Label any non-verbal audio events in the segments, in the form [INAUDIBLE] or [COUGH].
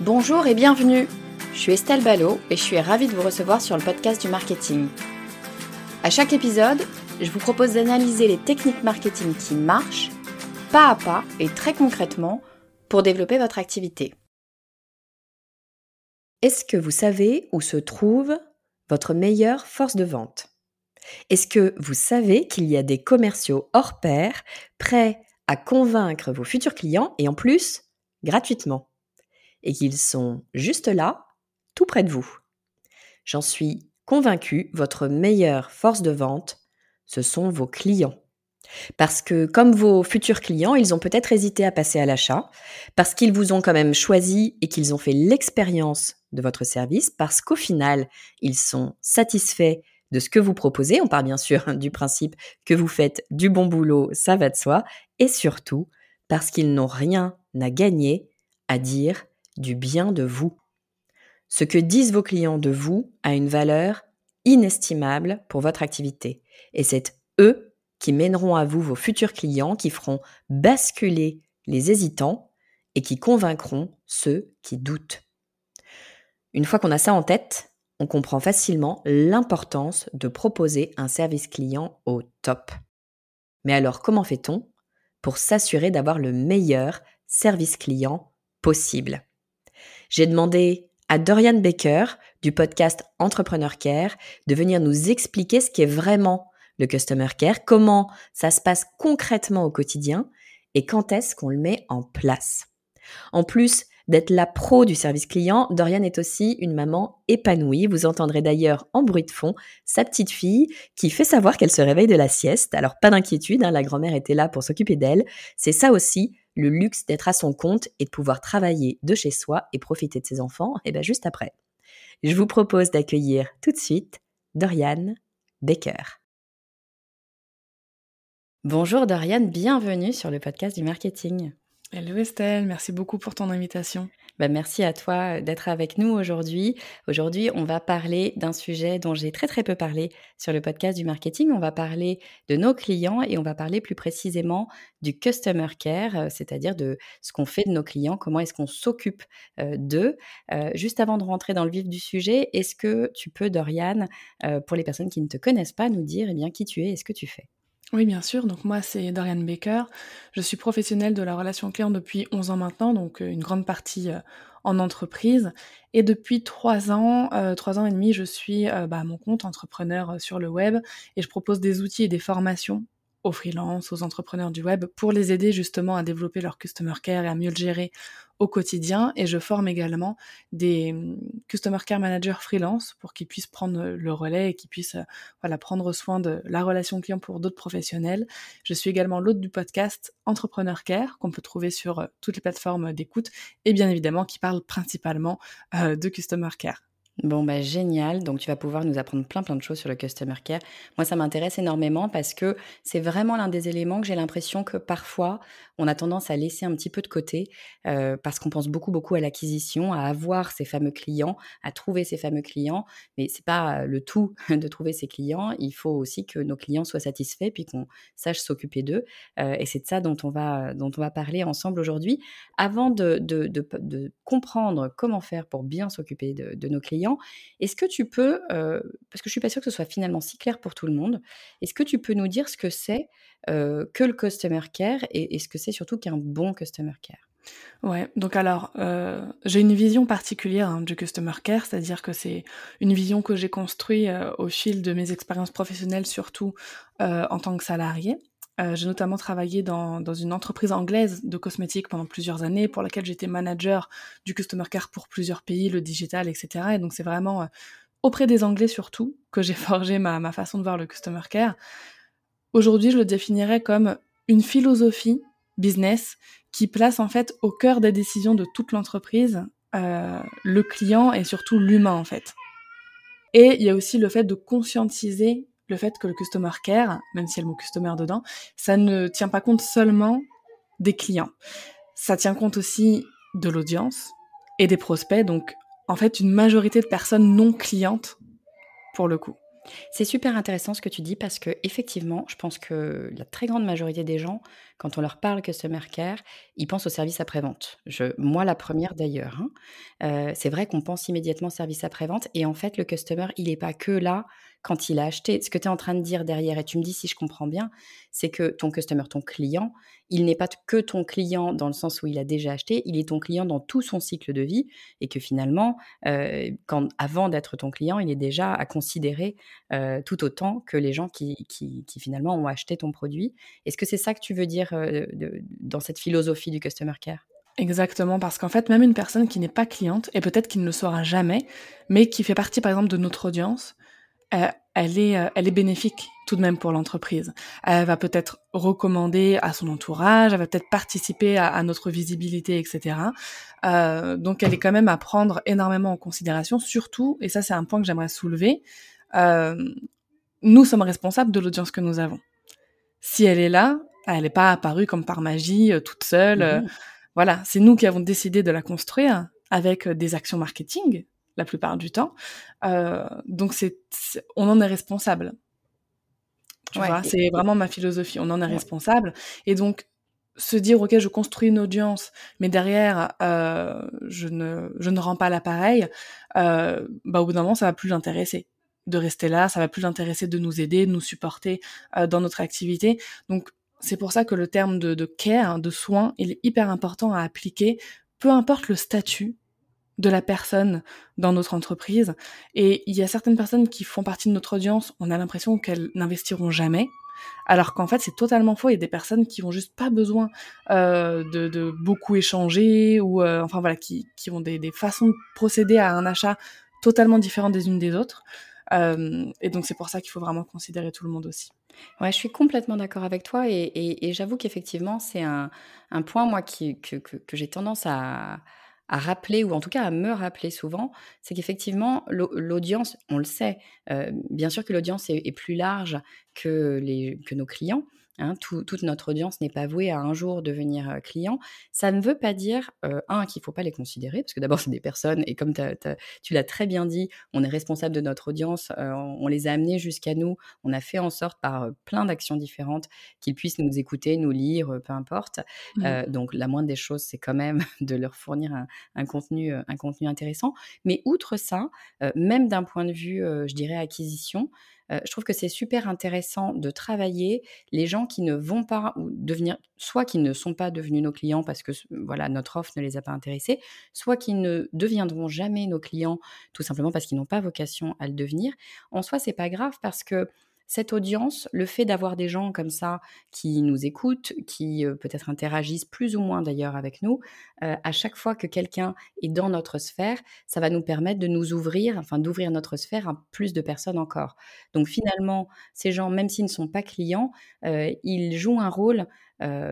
Bonjour et bienvenue. Je suis Estelle Ballot et je suis ravie de vous recevoir sur le podcast du marketing. À chaque épisode, je vous propose d'analyser les techniques marketing qui marchent, pas à pas et très concrètement, pour développer votre activité. Est-ce que vous savez où se trouve votre meilleure force de vente? Est-ce que vous savez qu'il y a des commerciaux hors pair prêts à convaincre vos futurs clients et en plus gratuitement? Et qu'ils sont juste là, tout près de vous. J'en suis convaincue, votre meilleure force de vente, ce sont vos clients. Parce que comme vos futurs clients, ils ont peut-être hésité à passer à l'achat, parce qu'ils vous ont quand même choisi et qu'ils ont fait l'expérience de votre service, parce qu'au final, ils sont satisfaits de ce que vous proposez. On part bien sûr [LAUGHS] du principe que vous faites du bon boulot, ça va de soi, et surtout parce qu'ils n'ont rien à gagner à dire du bien de vous. Ce que disent vos clients de vous a une valeur inestimable pour votre activité. Et c'est eux qui mèneront à vous vos futurs clients, qui feront basculer les hésitants et qui convaincront ceux qui doutent. Une fois qu'on a ça en tête, on comprend facilement l'importance de proposer un service client au top. Mais alors comment fait-on pour s'assurer d'avoir le meilleur service client possible? J'ai demandé à Dorian Baker du podcast Entrepreneur Care de venir nous expliquer ce qu'est vraiment le Customer Care, comment ça se passe concrètement au quotidien et quand est-ce qu'on le met en place. En plus d'être la pro du service client, Dorian est aussi une maman épanouie. Vous entendrez d'ailleurs en bruit de fond sa petite fille qui fait savoir qu'elle se réveille de la sieste. Alors pas d'inquiétude, hein, la grand-mère était là pour s'occuper d'elle. C'est ça aussi le luxe d'être à son compte et de pouvoir travailler de chez soi et profiter de ses enfants, et eh bien juste après. Je vous propose d'accueillir tout de suite Doriane Baker. Bonjour Doriane, bienvenue sur le podcast du marketing. Hello Estelle, merci beaucoup pour ton invitation. Bah, merci à toi d'être avec nous aujourd'hui. Aujourd'hui, on va parler d'un sujet dont j'ai très très peu parlé sur le podcast du marketing. On va parler de nos clients et on va parler plus précisément du customer care, euh, c'est-à-dire de ce qu'on fait de nos clients, comment est-ce qu'on s'occupe euh, d'eux. Euh, juste avant de rentrer dans le vif du sujet, est-ce que tu peux, Dorian, pour les personnes qui ne te connaissent pas, nous dire eh bien, qui tu es et ce que tu fais? Oui, bien sûr. Donc moi, c'est Dorian Baker. Je suis professionnelle de la relation client depuis 11 ans maintenant, donc euh, une grande partie euh, en entreprise. Et depuis 3 ans, euh, 3 ans et demi, je suis euh, bah, à mon compte entrepreneur sur le web et je propose des outils et des formations aux freelances, aux entrepreneurs du web, pour les aider justement à développer leur customer care et à mieux le gérer au quotidien. Et je forme également des hum, customer care managers freelance pour qu'ils puissent prendre le relais et qu'ils puissent euh, voilà, prendre soin de la relation client pour d'autres professionnels. Je suis également l'hôte du podcast Entrepreneur Care qu'on peut trouver sur euh, toutes les plateformes d'écoute et bien évidemment qui parle principalement euh, de customer care. Bon, bah, génial. Donc, tu vas pouvoir nous apprendre plein, plein de choses sur le customer care. Moi, ça m'intéresse énormément parce que c'est vraiment l'un des éléments que j'ai l'impression que parfois, on a tendance à laisser un petit peu de côté euh, parce qu'on pense beaucoup, beaucoup à l'acquisition, à avoir ces fameux clients, à trouver ces fameux clients. Mais c'est pas le tout [LAUGHS] de trouver ces clients. Il faut aussi que nos clients soient satisfaits puis qu'on sache s'occuper d'eux. Euh, et c'est de ça dont on va, dont on va parler ensemble aujourd'hui. Avant de, de, de, comprendre comment faire pour bien s'occuper de nos clients, est-ce que tu peux, euh, parce que je suis pas sûre que ce soit finalement si clair pour tout le monde, est-ce que tu peux nous dire ce que c'est euh, que le customer care et, ce que c'est surtout qu'un bon customer care? Ouais, donc alors, euh, j'ai une vision particulière hein, du customer care, c'est-à-dire que c'est une vision que j'ai construite au fil de mes expériences professionnelles, surtout en tant que salarié. Euh, j'ai notamment travaillé dans, dans, une entreprise anglaise de cosmétiques pendant plusieurs années, pour laquelle j'étais manager du customer care pour plusieurs pays, le digital, etc. Et donc c'est vraiment euh, auprès des Anglais surtout que j'ai [LAUGHS] forgé ma, ma, façon de voir le customer care. Aujourd'hui, je le définirais comme une philosophie business qui place en fait au cœur des décisions de toute l'entreprise euh, le client et surtout l'humain en fait. Et il y a aussi le fait de conscientiser le fait que le customer care, même s'il y a le mot customer dedans, ça ne tient pas compte seulement des clients. Ça tient compte aussi de l'audience et des prospects, donc en fait une majorité de personnes non clientes pour le coup. C'est super intéressant ce que tu dis parce que effectivement, je pense que la très grande majorité des gens, quand on leur parle customer care, ils pensent au service après-vente. moi, la première d'ailleurs. Hein. Euh, c'est vrai qu'on pense immédiatement service après-vente et en fait, le customer, il n'est pas que là quand il a acheté. Ce que tu es en train de dire derrière, et tu me dis si je comprends bien, c'est que ton customer, ton client, il n'est pas que ton client dans le sens où il a déjà acheté, il est ton client dans tout son cycle de vie et que finalement, euh, avant d'être ton client, il est déjà à considérer euh, tout autant que les gens qui, qui, finalement ont acheté ton produit. Est-ce que c'est ça que tu veux dire euh, dans cette philosophie du customer care? Exactement, parce qu'en fait, même une personne qui n'est pas cliente, et peut-être qu'il ne le sera jamais, mais qui fait partie, par exemple, de notre audience, euh, elle est, euh, elle est bénéfique tout de même pour l'entreprise. Elle va peut-être recommander à son entourage, elle va peut-être participer à, notre visibilité, etc. Euh, donc elle est quand même à prendre énormément en considération, surtout, et ça c'est un point que j'aimerais soulever, euh, nous sommes responsables de l'audience que nous avons. Si elle est là, elle n'est pas apparue comme par magie, toute seule. Mmh voilà, c'est nous qui avons décidé de la construire avec des actions marketing, la plupart du temps. Euh, donc c'est, on en est responsable. Tu vois, c'est vraiment ma philosophie. On en est responsable. Et donc se dire ok, je construis une audience, mais derrière euh, je ne je ne rends pas l'appareil. Euh, bah au bout d'un moment ça va plus l'intéresser de rester là, ça va plus l'intéresser de nous aider, de nous supporter dans notre activité. Donc c'est pour ça que le terme de, de care, de soin, il est hyper important à appliquer, peu importe le statut de la personne dans notre entreprise. Et il y a certaines personnes qui font partie de notre audience, on a l'impression qu'elles n'investiront jamais. Alors qu'en fait, c'est totalement faux. Il y a des personnes qui ont juste pas besoin euh, de, beaucoup échanger ou euh, enfin voilà, qui, ont des, façons de procéder à un achat totalement différentes des unes des autres. Euh, et donc c'est pour ça qu'il faut vraiment considérer tout le monde aussi. Ouais, je suis complètement d'accord avec toi et, j'avoue qu'effectivement c'est un, point moi qui, que j'ai tendance à, à rappeler, ou en tout cas à me rappeler souvent, c'est qu'effectivement, l'audience, on le sait, euh, bien sûr que l'audience est, plus large que, les, que nos clients, Hein, toute notre audience n'est pas vouée à un jour devenir euh, client. Ça ne veut pas dire, euh, un, qu'il ne faut pas les considérer, parce que d'abord, [LAUGHS] c'est des personnes, et comme tu l'as très bien dit, on est responsable de notre audience, euh, on les a amenés jusqu'à nous, on a fait en sorte par plein d'actions différentes qu'ils puissent nous écouter, nous lire, peu importe. Mmh. donc, la moindre des choses, c'est quand même [LAUGHS] de leur fournir un, contenu, un contenu intéressant. Mais outre ça, même d'un point de vue, je dirais, acquisition, euh, je trouve que c'est super intéressant de travailler les gens qui ne vont pas devenir, soit qui ne sont pas devenus nos clients parce que voilà notre offre ne les a pas intéressés, soit qui ne deviendront jamais nos clients tout simplement parce qu'ils n'ont pas vocation à le devenir. En soi, c'est pas grave parce que cette audience, le fait d'avoir des gens comme ça qui nous écoutent, qui euh, peut-être interagissent plus ou moins d'ailleurs avec nous, euh, à chaque fois que quelqu'un est dans notre sphère, ça va nous permettre de nous ouvrir, enfin d'ouvrir notre sphère à plus de personnes encore. Donc finalement, ces gens, même s'ils ne sont pas clients, euh, ils jouent un rôle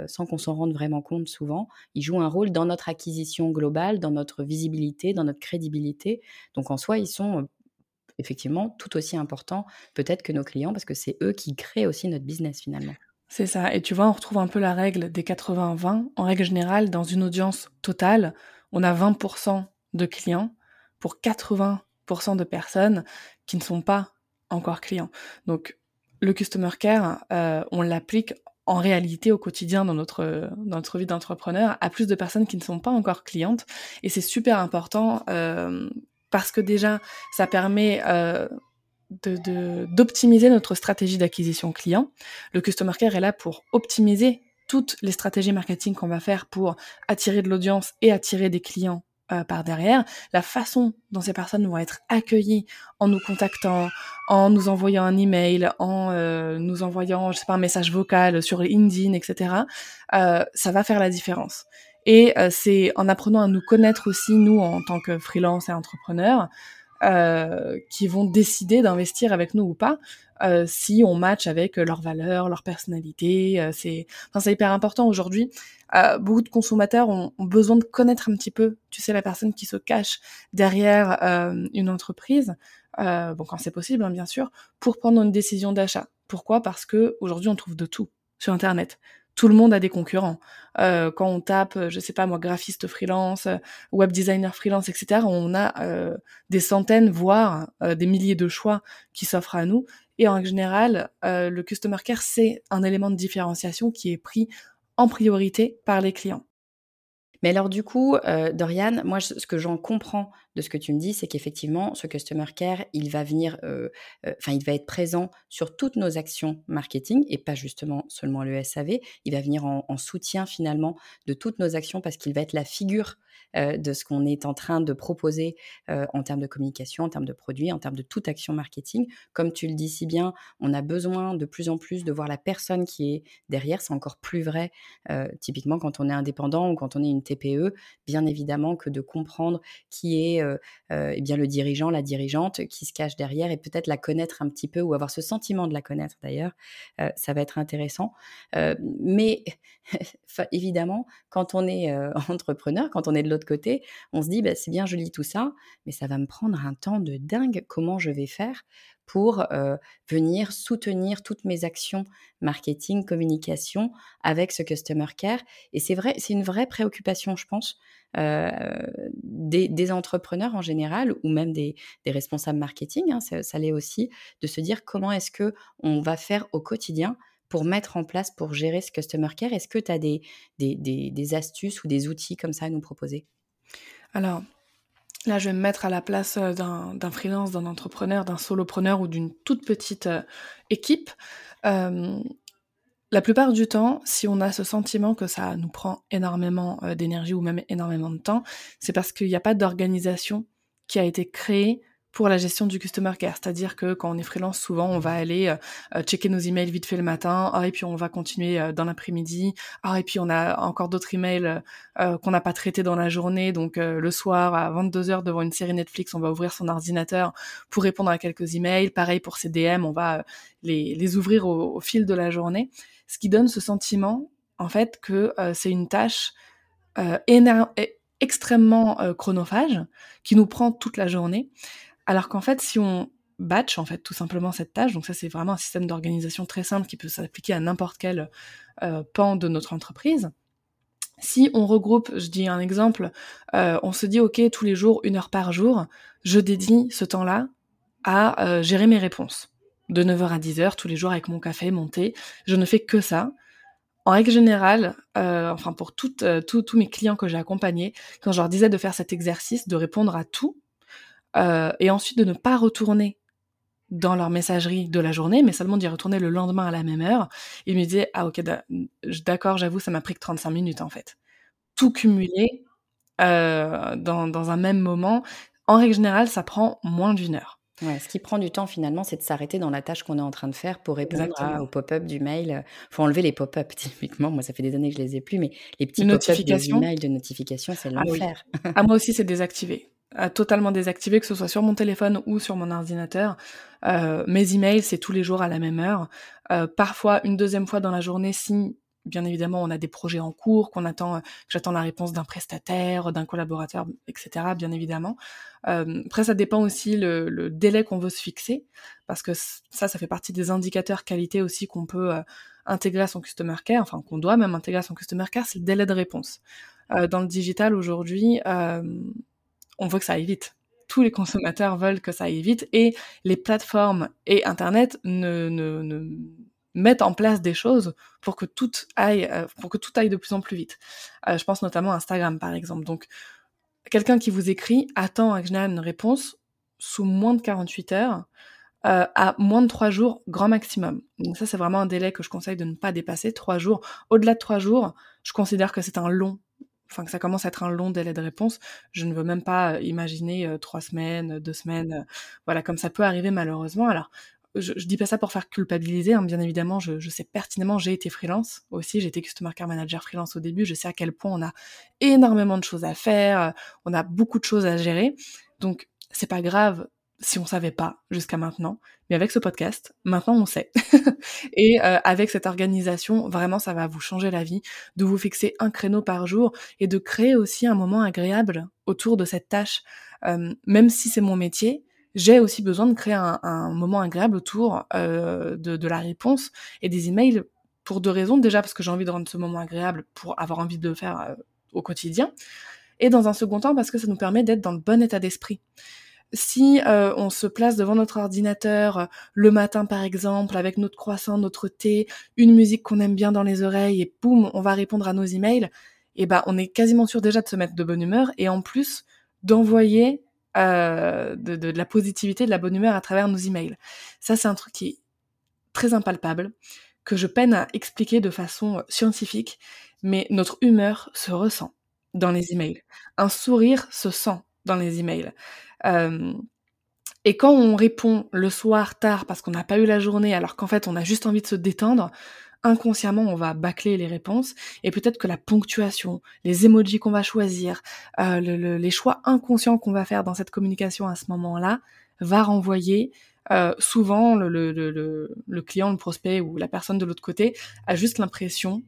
sans qu'on s'en rende vraiment compte souvent. Ils jouent un rôle dans notre acquisition globale, dans notre visibilité, dans notre crédibilité. Donc en soi, ils sont effectivement tout aussi important peut-être que nos clients parce que c'est eux qui créent aussi notre business finalement. C'est ça. Et tu vois, on retrouve un peu la règle des 80-20. En règle générale, dans une audience totale, on a 20% de clients pour 80% de personnes qui ne sont pas encore clients. Donc, le customer care, euh, on l'applique en réalité au quotidien dans notre, notre vie d'entrepreneur à plus de personnes qui ne sont pas encore clientes. Et c'est super important euh, parce que déjà, ça permet euh, d'optimiser notre stratégie d'acquisition client. Le Customer Care est là pour optimiser toutes les stratégies marketing qu'on va faire pour attirer de l'audience et attirer des clients euh, par derrière, la façon dont ces personnes vont être accueillies en nous contactant, en nous envoyant un email, en euh, nous envoyant, je sais pas, un message vocal sur LinkedIn, etc. Euh, ça va faire la différence. Et euh, c'est en apprenant à nous connaître aussi, nous, en tant que freelance et entrepreneurs, euh, qui vont décider d'investir avec nous ou pas, euh, si on match avec leurs valeurs, leur personnalité. Euh, c'est, enfin, c'est hyper important aujourd'hui. Euh, beaucoup de consommateurs ont, besoin de connaître un petit peu, tu sais, la personne qui se cache derrière une entreprise. bon, quand c'est possible, hein, bien sûr, pour prendre une décision d'achat. Pourquoi? Parce que aujourd'hui, on trouve de tout sur Internet tout le monde a des concurrents. Euh, quand on tape, euh, je sais pas moi, graphiste freelance, euh, web designer freelance, etc., on a des centaines, voire des milliers de choix qui s'offrent à nous. Et en général, le customer care, c'est un élément de différenciation qui est pris en priorité par les clients. Mais alors du coup, euh, Dorian, moi ce que j'en comprends de ce que tu me dis, c'est qu'effectivement, ce customer care, il va venir, euh, euh, enfin, il va être présent sur toutes nos actions marketing et pas justement seulement le SAV. Il va venir en, en soutien finalement de toutes nos actions parce qu'il va être la figure de ce qu'on est en train de proposer euh, en termes de communication, en termes de produits, en termes de toute action marketing. Comme tu le dis si bien, on a besoin de plus en plus de voir la personne qui est derrière. C'est encore plus vrai euh, typiquement quand on est indépendant ou quand on est une TPE, bien évidemment que de comprendre qui est eh bien le dirigeant, la dirigeante qui se cache derrière et peut-être la connaître un petit peu ou avoir ce sentiment de la connaître d'ailleurs, ça va être intéressant. mais [LAUGHS] évidemment, quand on est [LAUGHS] entrepreneur, quand on est de côté, on se dit, bah, c'est bien joli tout ça, mais ça va me prendre un temps de dingue. Comment je vais faire pour venir soutenir toutes mes actions marketing, communication avec ce customer care Et c'est vrai, c'est une vraie préoccupation, je pense, des, entrepreneurs en général ou même des, responsables marketing, hein, ça, ça l'est aussi, de se dire comment est-ce que on va faire au quotidien pour mettre en place, pour gérer ce customer care? Est-ce que tu as des, des, astuces ou des outils comme ça à nous proposer? Alors, là, je vais me mettre à la place d'un freelance, d'un entrepreneur, d'un solopreneur ou d'une toute petite équipe. La plupart du temps, si on a ce sentiment que ça nous prend énormément d'énergie ou même énormément de temps, c'est parce qu'il n'y a pas d'organisation qui a été créée pour la gestion du customer care. C'est-à-dire que quand on est freelance, souvent, on va aller euh, checker nos emails vite fait le matin, ah, et puis on va continuer euh, dans l'après-midi, ah, et puis on a encore d'autres emails euh, qu'on n'a pas traités dans la journée, donc le soir à 22h devant une série Netflix, on va ouvrir son ordinateur pour répondre à quelques emails. Pareil pour ses DM, on va les, les ouvrir au, au, fil de la journée. Ce qui donne ce sentiment, en fait, que c'est une tâche extrêmement chronophage qui nous prend toute la journée. Alors qu'en fait, si on batch en fait tout simplement cette tâche, donc ça c'est vraiment un système d'organisation très simple qui peut s'appliquer à n'importe quel euh, pan de notre entreprise. Si on regroupe, je dis un exemple, euh, on se dit ok tous les jours une heure par jour, je dédie ce temps-là à euh, gérer mes réponses de 9h à 10h tous les jours avec mon café, mon thé. Je ne fais que ça. En règle générale, enfin pour tous mes clients que j'ai accompagnés, quand je leur disais de faire cet exercice, de répondre à tout, euh, et ensuite de ne pas retourner dans leur messagerie de la journée, mais seulement d'y retourner le lendemain à la même heure. Ils me disaient, ah ok, d'accord, j'avoue, ça m'a pris que 35 minutes en fait. Tout cumulé euh, dans, dans un même moment, en règle générale, ça prend moins d'une heure. Ouais, ce qui prend du temps finalement, c'est de s'arrêter dans la tâche qu'on est en train de faire pour répondre au pop-up du mail. Faut enlever les pop-up [LAUGHS] typiquement. Moi, ça fait des années que je les ai plus, mais les petits pop-up de email, de notification, c'est ah l'enfer. Ah, moi aussi, c'est désactivé. Totalement désactivé, que ce soit sur mon téléphone ou sur mon ordinateur. Euh, mes emails, c'est tous les jours à la même heure. Euh, parfois, une deuxième fois dans la journée si bien évidemment, on a des projets en cours, qu'on attend, euh, j'attends la réponse d'un prestataire, d'un collaborateur, etc. Bien évidemment. Euh, après, ça dépend aussi le, délai qu'on veut se fixer, parce que ça, ça fait partie des indicateurs qualité aussi qu'on peut euh, intégrer à son customer care, enfin qu'on doit même intégrer à son customer care, c'est le délai de réponse. dans le digital aujourd'hui, on veut que ça aille vite tous les consommateurs veulent que ça aille vite et les plateformes et Internet ne, mettent en place des choses pour que tout aille, euh, pour que tout aille de plus en plus vite. Euh, je pense notamment à Instagram, par exemple. Donc, quelqu'un qui vous écrit attend à une réponse sous moins de 48 heures, euh, à moins de 3 jours, grand maximum. Donc ça, c'est vraiment un délai que je conseille de ne pas dépasser, 3 jours. Au-delà de 3 jours, je considère que c'est un long enfin que ça commence à être un long délai de réponse. Je ne veux même pas imaginer trois semaines, deux semaines, voilà, comme ça peut arriver malheureusement. Alors, je, je, dis pas ça pour faire culpabiliser, hein, bien évidemment, je, je, sais pertinemment, j'ai été freelance aussi, j'ai été Customer Care Manager freelance au début, je sais à quel point on a énormément de choses à faire, on a beaucoup de choses à gérer, donc c'est pas grave si on savait pas jusqu'à maintenant, mais avec ce podcast, maintenant on sait. [LAUGHS] et euh, avec cette organisation, vraiment ça va vous changer la vie, de vous fixer un créneau par jour et de créer aussi un moment agréable autour de cette tâche, euh, même si c'est mon métier, j'ai aussi besoin de créer un, moment agréable autour euh, de, de, la réponse et des emails pour deux raisons. Déjà parce que j'ai envie de rendre ce moment agréable pour avoir envie de le faire euh, au quotidien. Et dans un second temps parce que ça nous permet d'être dans le bon état d'esprit. Si euh, on se place devant notre ordinateur euh, le matin par exemple avec notre croissant, notre thé, une musique qu'on aime bien dans les oreilles et boum, on va répondre à nos emails, et eh ben on est quasiment sûr déjà de se mettre de bonne humeur et en plus d'envoyer euh, de, de, la positivité, de la bonne humeur à travers nos emails. Ça, c'est un truc qui est très impalpable, que je peine à expliquer de façon scientifique, mais notre humeur se ressent dans les emails. Un sourire se sent dans les emails. Euh, et quand on répond le soir tard parce qu'on n'a pas eu la journée alors qu'en fait on a juste envie de se détendre, inconsciemment, on va bâcler les réponses et peut-être que la ponctuation, les emojis qu'on va choisir, euh, les choix inconscients qu'on va faire dans cette communication à ce moment-là, va renvoyer euh, souvent le, le, client, le prospect ou la personne de l'autre côté a juste l'impression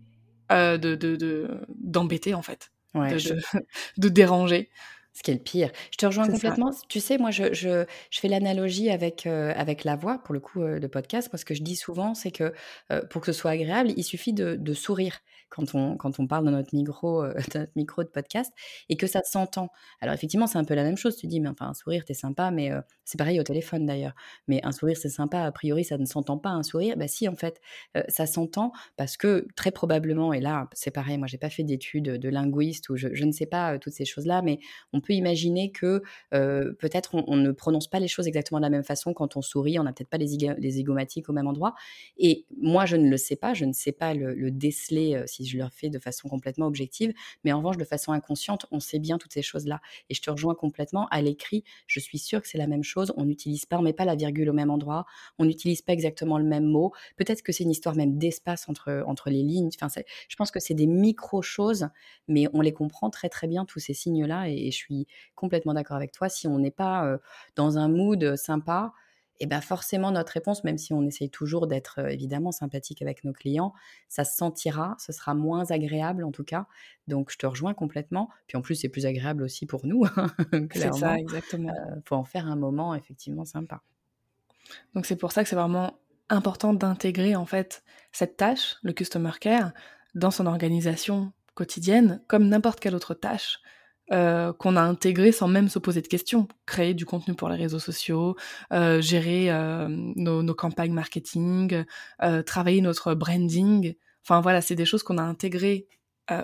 euh, de d'embêter en fait, [LAUGHS] de, déranger. Ce qui est le pire. Je te rejoins complètement. Tu sais, moi, je, je, je fais l'analogie avec, euh, avec la voix, pour le coup, euh, de podcast. Moi, ce que je dis souvent, c'est que euh, pour que ce soit agréable, il suffit de, de sourire quand on, quand on parle dans notre, micro, [LAUGHS] de notre micro de podcast et que ça s'entend. Alors, effectivement, c'est un peu la même chose. Tu dis, mais enfin, un sourire, t'es sympa, mais c'est pareil au téléphone d'ailleurs. Mais un sourire, c'est sympa. A priori, ça ne s'entend pas, un sourire. Bah, si, en fait, ça s'entend parce que très probablement, et là, c'est pareil, moi, j'ai pas fait d'études de linguiste ou je, je ne sais pas toutes ces choses-là, mais on peut imaginer que peut-être on, ne prononce pas les choses exactement de la même façon quand on sourit, on n'a peut-être pas les, les zygomatiques au même endroit. Et moi, je ne le sais pas, je ne sais pas le, déceler si je le fais de façon complètement objective, mais en revanche, de façon inconsciente, on sait bien toutes ces choses-là. Et je te rejoins complètement. À l'écrit, je suis sûre que c'est la même chose. On n'utilise pas, on met pas la virgule au même endroit, on n'utilise pas exactement le même mot. Peut-être que c'est une histoire même d'espace entre, entre les lignes. Enfin, je pense que c'est des micro-choses, mais on les comprend très très bien, tous ces signes-là, et je suis complètement d'accord avec toi. Si on n'est pas dans un mood sympa, et eh ben forcément notre réponse, même si on essaye toujours d'être évidemment sympathique avec nos clients, ça se sentira, ce sera moins agréable en tout cas. Donc je te rejoins complètement. Puis en plus c'est plus agréable aussi pour nous. [LAUGHS] c'est ça, exactement. Il faut en faire un moment effectivement sympa. Donc c'est pour ça que c'est vraiment important d'intégrer en fait cette tâche, le customer care, dans son organisation quotidienne, comme n'importe quelle autre tâche. Euh, qu'on a intégré sans même se poser de questions. Créer du contenu pour les réseaux sociaux, euh, gérer euh, nos, nos, campagnes marketing, travailler notre branding. Enfin voilà, c'est des choses qu'on a intégrées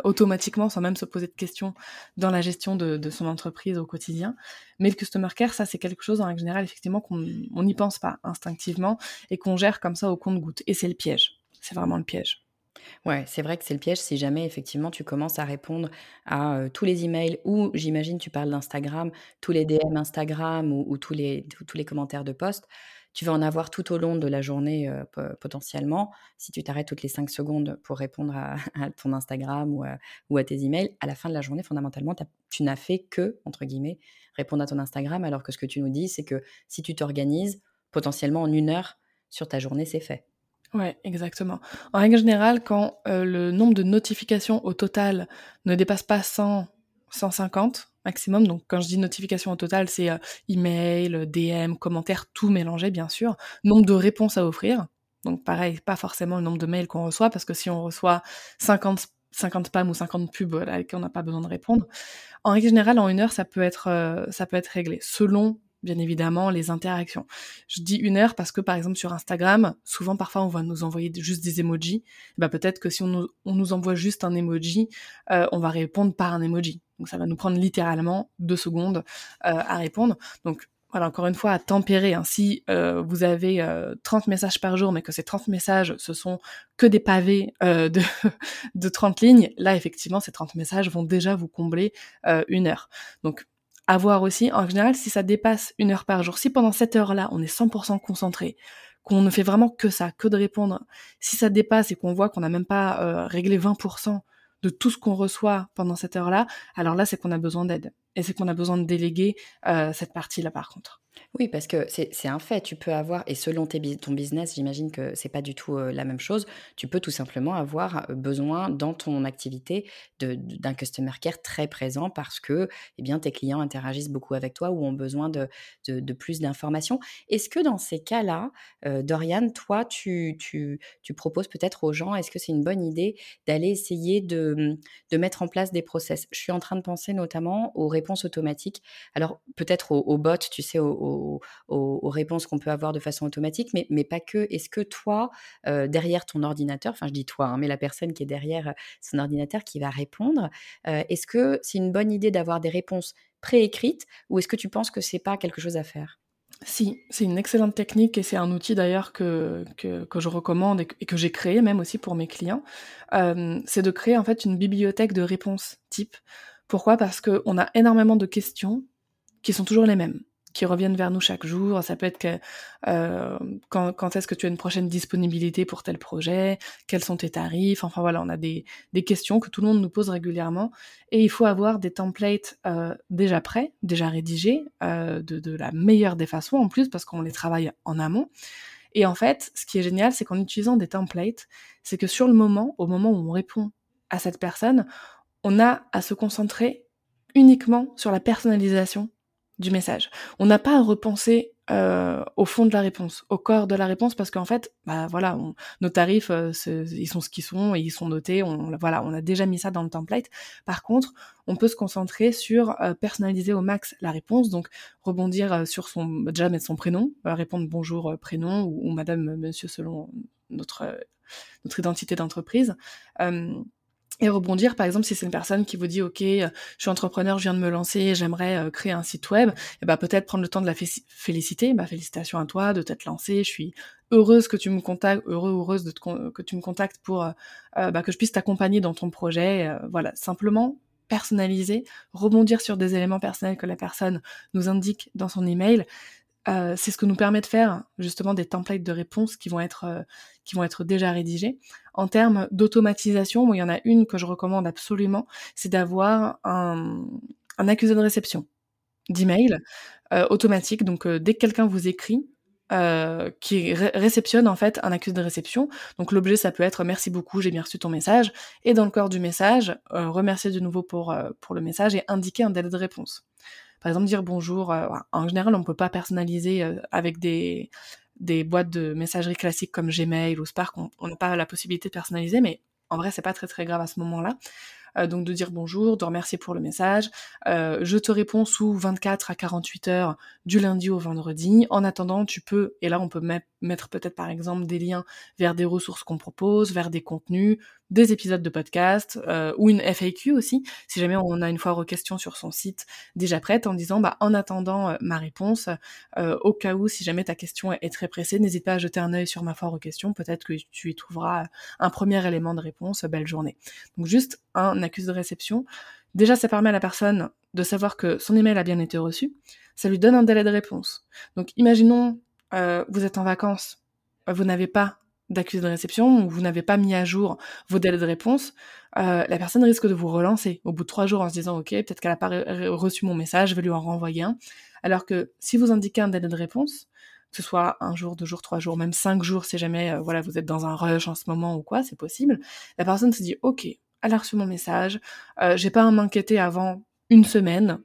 automatiquement sans même se poser de questions dans la gestion de, de, son entreprise au quotidien. Mais le customer care, ça c'est quelque chose en règle générale effectivement qu'on n'y pense pas instinctivement et qu'on gère comme ça au compte-goutte. Et c'est le piège. C'est vraiment le piège. Ouais, c'est vrai que c'est le piège si jamais effectivement tu commences à répondre à, tous les emails ou j'imagine tu parles d'Instagram, tous les DM Instagram ou ou tous les tous tous les commentaires de posts. Tu vas en avoir tout au long de la journée, potentiellement. Si tu t'arrêtes toutes les 5 secondes pour répondre à [LAUGHS] à ton Instagram ou à ou à tes emails, à la fin de la journée, fondamentalement, tu tu n'as fait que, entre guillemets, «répondre à ton Instagram» alors que ce que tu nous dis, c'est que si tu t'organises, potentiellement en une heure sur ta journée, c'est fait. Ouais, exactement. En règle générale, quand, heu, le nombre de notifications au total ne dépasse pas 100-150 maximum, donc quand je dis notifications au total, c'est, heu, email, DM, commentaires, tout mélangé bien sûr. Nombre de réponses à offrir, donc pareil, pas forcément le nombre de mails qu'on reçoit parce que si on reçoit 50 50 spams ou 50 pubs, on n'a pas besoin de répondre. En règle générale, en une heure, ça peut être, heu, ça peut être réglé selon bien évidemment les interactions. Je dis une heure parce que par exemple sur Instagram, souvent parfois on va nous envoyer juste des emojis. Bah peut-être que si on nous, envoie juste un emoji, euh, on va répondre par un emoji. Donc ça va nous prendre littéralement deux secondes euh, à répondre. Donc voilà, encore une fois, à tempérer. Hein. Si euh, vous avez 30 messages par jour, mais que ces 30 messages, ce sont que des pavés de, [LAUGHS] de 30 lignes, là, effectivement, ces 30 messages vont déjà vous combler une heure. Donc, à voir aussi, en général, si ça dépasse une heure par jour, si pendant cette heure-là, on est 100% concentré, qu'on ne fait vraiment que ça, que de répondre, si ça dépasse et qu'on voit qu'on n'a même pas euh, réglé 20% de tout ce qu'on reçoit pendant cette heure-là, alors là, c'est qu'on a besoin d'aide. Et c'est qu'on a besoin de déléguer euh, cette partie-là, par contre. Oui, parce que c'est un fait. Tu peux avoir, et selon tes, ton business, j'imagine que c'est pas du tout la même chose. Tu peux tout simplement avoir besoin dans ton activité d'un customer care très présent parce que, eh bien, tes clients interagissent beaucoup avec toi ou ont besoin de, de, plus d'informations. Est-ce que dans ces cas-là, Dorian, toi, tu, tu, tu proposes peut-être aux gens, est-ce que c'est une bonne idée d'aller essayer de, mmh, de mettre en place des process? Je suis en train de penser notamment aux réponses automatiques. Alors, peut-être aux, aux bots, tu sais, aux aux, réponses qu'on peut avoir de façon automatique, mais, mais pas que. Est-ce que toi, euh, derrière ton ordinateur, enfin je dis toi, hein, mais la personne qui est derrière euh, son ordinateur qui va répondre, euh, est-ce que c'est une bonne idée d'avoir des réponses préécrites ou est-ce que tu penses que c'est pas quelque chose à faire? Si, c'est une excellente technique et c'est un outil d'ailleurs que, que, je recommande et que, j'ai créé même aussi pour mes clients. c'est de créer en fait une bibliothèque de réponses type. Pourquoi? Parce qu'on a énormément de questions qui sont toujours les mêmes qui reviennent vers nous chaque jour. Ça peut être que euh, quand, quand est-ce que tu as une prochaine disponibilité pour tel projet, quels sont tes tarifs? Enfin voilà, on a des, des questions que tout le monde nous pose régulièrement et il faut avoir des templates euh, déjà prêts, déjà rédigés, euh, de, de la meilleure des façons en plus parce qu'on les travaille en amont. Et en fait, ce qui est génial, c'est qu'en utilisant des templates, c'est que sur le moment, au moment où on répond à cette personne, on a à se concentrer uniquement sur la personnalisation du message. On n'a pas à repenser euh, au fond de la réponse, au corps de la réponse, parce qu'en fait, bah voilà, nos tarifs, euh, ils sont ce qu'ils sont et ils sont notés. On, voilà, on a déjà mis ça dans le template. Par contre, on peut se concentrer sur euh, personnaliser au max la réponse, donc rebondir sur son, déjà mettre son prénom, répondre bonjour prénom ou, ou, Madame, Monsieur selon notre notre identité d'entreprise et rebondir, par exemple, si c'est une personne qui vous dit, OK, euh, je suis entrepreneur, je viens de me lancer, j'aimerais euh, créer un site web, et bah, peut-être prendre le temps de la féliciter, bah, félicitations à toi de t'être lancé, je suis heureuse que tu me contactes, heureux, heureuse de que tu me contactes pour euh, bah, que je puisse t'accompagner dans ton projet, voilà, simplement personnaliser, rebondir sur des éléments personnels que la personne nous indique dans son email, c'est ce que nous permet de faire justement des templates de réponses qui vont être qui vont être déjà rédigés. En termes d'automatisation, il y en a une que je recommande absolument, c'est d'avoir un, accusé de réception d'email euh, automatique. Donc dès que quelqu'un vous écrit, qui réceptionne en fait un accusé de réception. Donc l'objet ça peut être merci beaucoup, j'ai bien reçu ton message et dans le corps du message, remercier de nouveau pour pour le message et indiquer un délai de réponse. Par exemple, dire bonjour. Euh, en général, on ne peut pas personnaliser euh, avec des, des boîtes de messagerie classiques comme Gmail ou Spark. On n'a pas la possibilité de personnaliser, mais en vrai, c'est pas très très grave à ce moment-là. Donc de dire bonjour, de remercier pour le message. je te réponds sous 24 à 48 heures du lundi au vendredi. En attendant, tu peux, et là on peut mettre peut-être par exemple des liens vers des ressources qu'on propose, vers des contenus, des épisodes de podcast euh, ou une FAQ aussi, si jamais on a une fois question sur son site déjà prête en disant bah en attendant euh, ma réponse, euh, au cas où si jamais ta question est, très pressée, n'hésite pas à jeter un œil sur ma foire aux questions, peut-être que tu y trouveras un premier élément de réponse, belle journée. Donc juste un accuse de réception. Déjà ça permet à la personne de savoir que son email a bien été reçu, ça lui donne un délai de réponse. Donc imaginons vous êtes en vacances, vous n'avez pas d'accusé de réception ou vous n'avez pas mis à jour vos délais de réponse, euh, la personne risque de vous relancer au bout de trois jours en se disant ok peut-être qu'elle n'a pas reçu mon message, je vais lui en renvoyer un. Alors que si vous indiquez un délai de réponse, que ce soit un jour, deux jours, trois jours, même cinq jours si jamais euh, voilà vous êtes dans un rush en ce moment ou quoi, c'est possible. La personne se dit ok, elle a reçu mon message, euh, j'ai pas à m'inquiéter avant une semaine,